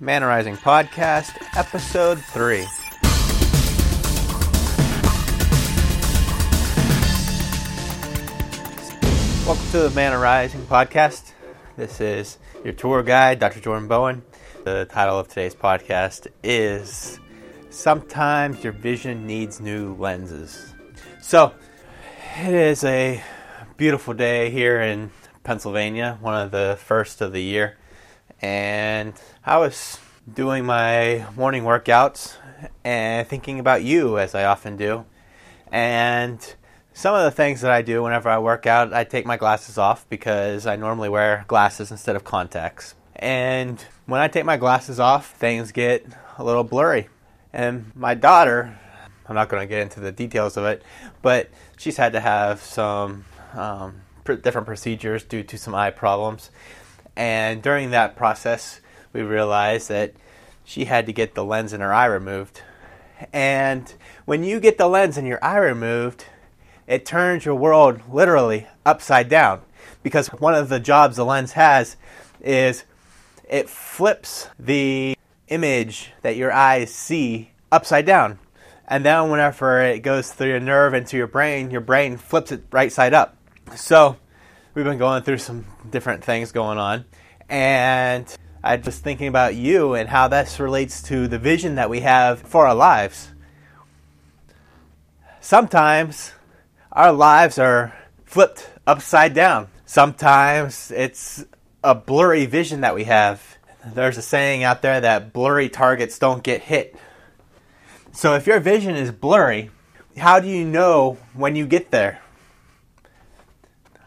Man Arising Podcast, Episode 3. Welcome to the Man Arising Podcast. This is your tour guide, Dr. Jordan Bowen. The title of today's podcast is Sometimes Your Vision Needs New Lenses. So, it is a beautiful day here in Pennsylvania, one of the first of the year. And I was doing my morning workouts and thinking about you, as I often do. And some of the things that I do whenever I work out, I take my glasses off because I normally wear glasses instead of contacts. And when I take my glasses off, things get a little blurry. And my daughter, I'm not going to get into the details of it, but she's had to have some um, different procedures due to some eye problems. And during that process, we realized that she had to get the lens in her eye removed. And when you get the lens in your eye removed, it turns your world literally upside down because one of the jobs the lens has is it flips the image that your eyes see upside down. And then whenever it goes through your nerve into your brain, your brain flips it right side up. So we've been going through some different things going on. And I was thinking about you and how this relates to the vision that we have for our lives. Sometimes our lives are flipped upside down. Sometimes it's a blurry vision that we have. There's a saying out there that blurry targets don't get hit. So if your vision is blurry, how do you know when you get there?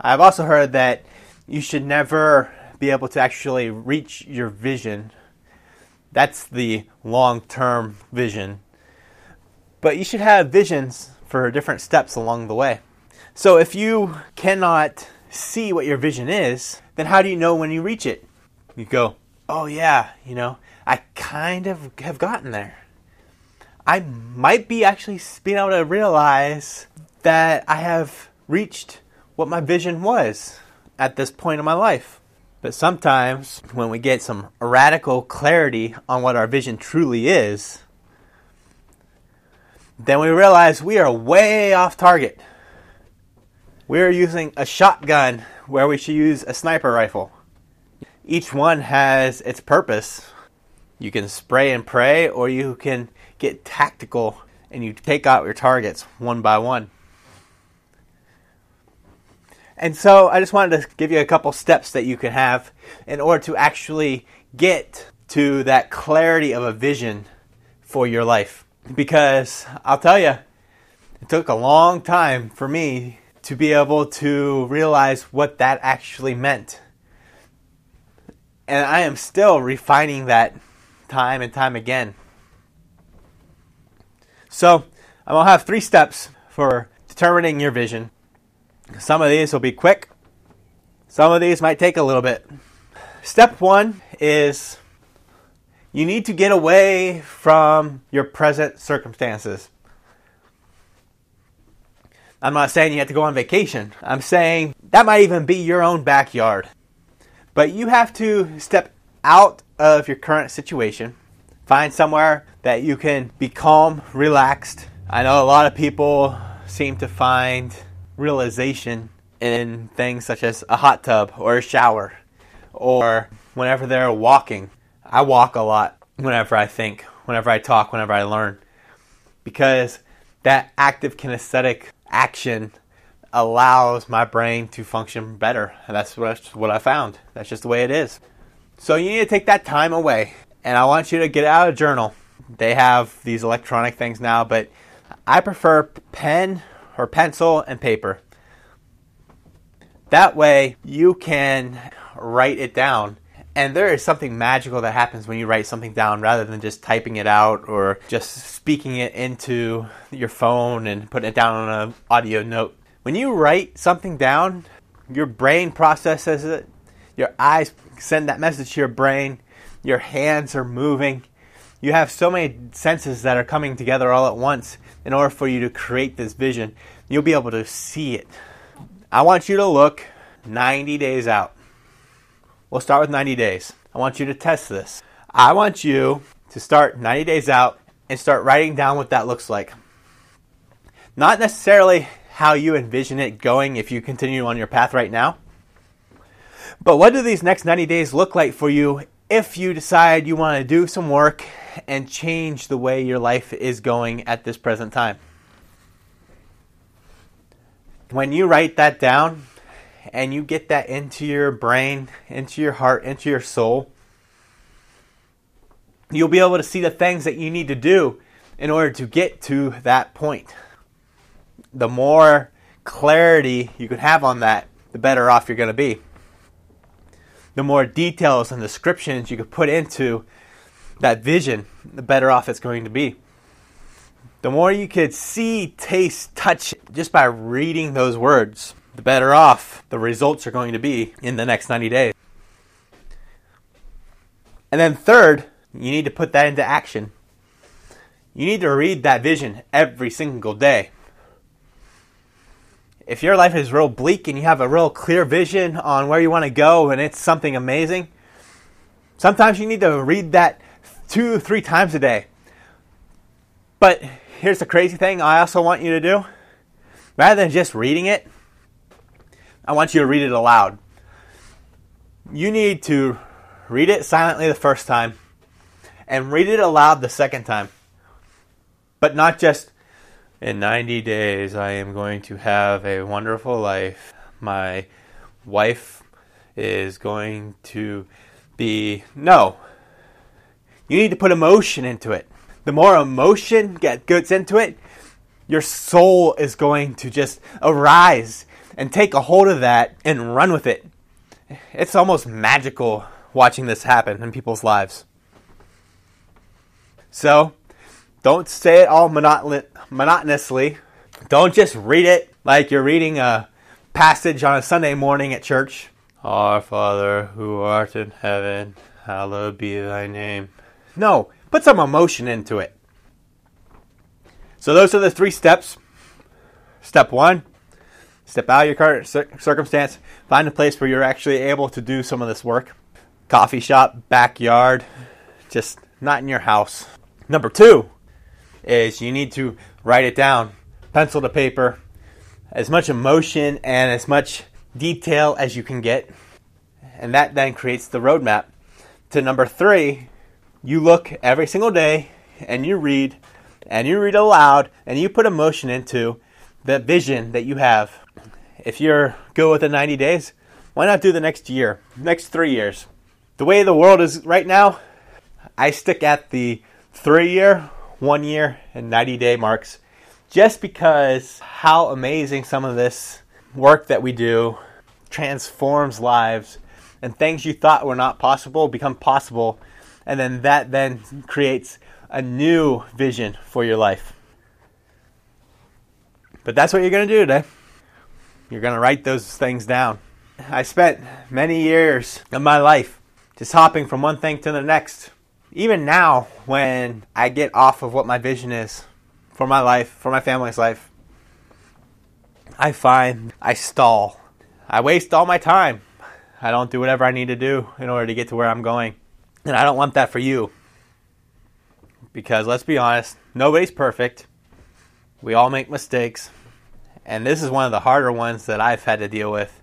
I've also heard that you should never be able to actually reach your vision. That's the long term vision. But you should have visions for different steps along the way. So if you cannot see what your vision is, then how do you know when you reach it? You go, oh yeah, you know, I kind of have gotten there. I might be actually being able to realize that I have reached what my vision was at this point in my life. But sometimes when we get some radical clarity on what our vision truly is, then we realize we are way off target. We are using a shotgun where we should use a sniper rifle. Each one has its purpose. You can spray and pray, or you can get tactical and you take out your targets one by one. And so I just wanted to give you a couple steps that you can have in order to actually get to that clarity of a vision for your life. Because I'll tell you, it took a long time for me to be able to realize what that actually meant. And I am still refining that time and time again. So, I'm going to have three steps for determining your vision. Some of these will be quick, some of these might take a little bit. Step one is you need to get away from your present circumstances. I'm not saying you have to go on vacation. I'm saying that might even be your own backyard. But you have to step out of your current situation, find somewhere that you can be calm, relaxed. I know a lot of people seem to find realization in things such as a hot tub or a shower or whenever they're walking. I walk a lot whenever I think, whenever I talk, whenever I learn because that active kinesthetic action allows my brain to function better. And that's what I found. That's just the way it is. So you need to take that time away. And I want you to get out a journal. They have these electronic things now, but I prefer pen or pencil and paper. That way you can write it down. And there is something magical that happens when you write something down rather than just typing it out or just speaking it into your phone and putting it down on an audio note. When you write something down, your brain processes it, your eyes send that message to your brain, your hands are moving. You have so many senses that are coming together all at once in order for you to create this vision. You'll be able to see it. I want you to look 90 days out. We'll start with 90 days. I want you to test this. I want you to start 90 days out and start writing down what that looks like. Not necessarily how you envision it going if you continue on your path right now, but what do these next 90 days look like for you if you decide you want to do some work and change the way your life is going at this present time? When you write that down and you get that into your brain, into your heart, into your soul, you'll be able to see the things that you need to do in order to get to that point. The more clarity you can have on that, the better off you're going to be. The more details and descriptions you can put into that vision, the better off it's going to be. The more you could see, taste, touch just by reading those words, the better off the results are going to be in the next 90 days. And then, third, you need to put that into action. You need to read that vision every single day. If your life is real bleak and you have a real clear vision on where you want to go and it's something amazing, sometimes you need to read that two, three times a day. But here's the crazy thing I also want you to do rather than just reading it, I want you to read it aloud. You need to read it silently the first time and read it aloud the second time. But not just, in 90 days, I am going to have a wonderful life. My wife is going to be. No. You need to put emotion into it. The more emotion get, gets into it, your soul is going to just arise and take a hold of that and run with it. It's almost magical watching this happen in people's lives. So, don't say it all monotonously. Don't just read it like you're reading a passage on a Sunday morning at church. Our Father who art in heaven, hallowed be thy name. No, put some emotion into it. So, those are the three steps. Step one, step out of your current circumstance, find a place where you're actually able to do some of this work. Coffee shop, backyard, just not in your house. Number two is you need to write it down, pencil to paper, as much emotion and as much detail as you can get. And that then creates the roadmap. To number three, you look every single day and you read and you read aloud and you put emotion into the vision that you have. If you're good with the 90 days, why not do the next year, next three years? The way the world is right now, I stick at the three year, one year, and 90 day marks just because how amazing some of this work that we do transforms lives and things you thought were not possible become possible and then that then creates a new vision for your life. But that's what you're going to do today. You're going to write those things down. I spent many years of my life just hopping from one thing to the next even now, when I get off of what my vision is for my life, for my family's life, I find I stall. I waste all my time. I don't do whatever I need to do in order to get to where I'm going. And I don't want that for you. Because let's be honest, nobody's perfect. We all make mistakes. And this is one of the harder ones that I've had to deal with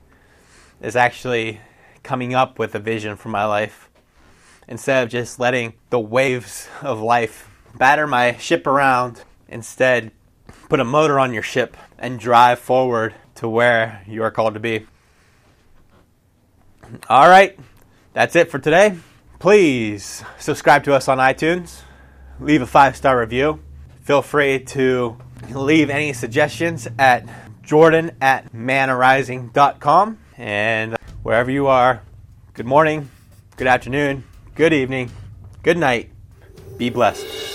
is actually coming up with a vision for my life instead of just letting the waves of life batter my ship around. Instead, put a motor on your ship and drive forward to where you are called to be. All right, that's it for today. Please subscribe to us on iTunes, leave a five star review. Feel free to leave any suggestions at jordan at manarising.com. And wherever you are, good morning, good afternoon, good evening, good night. Be blessed.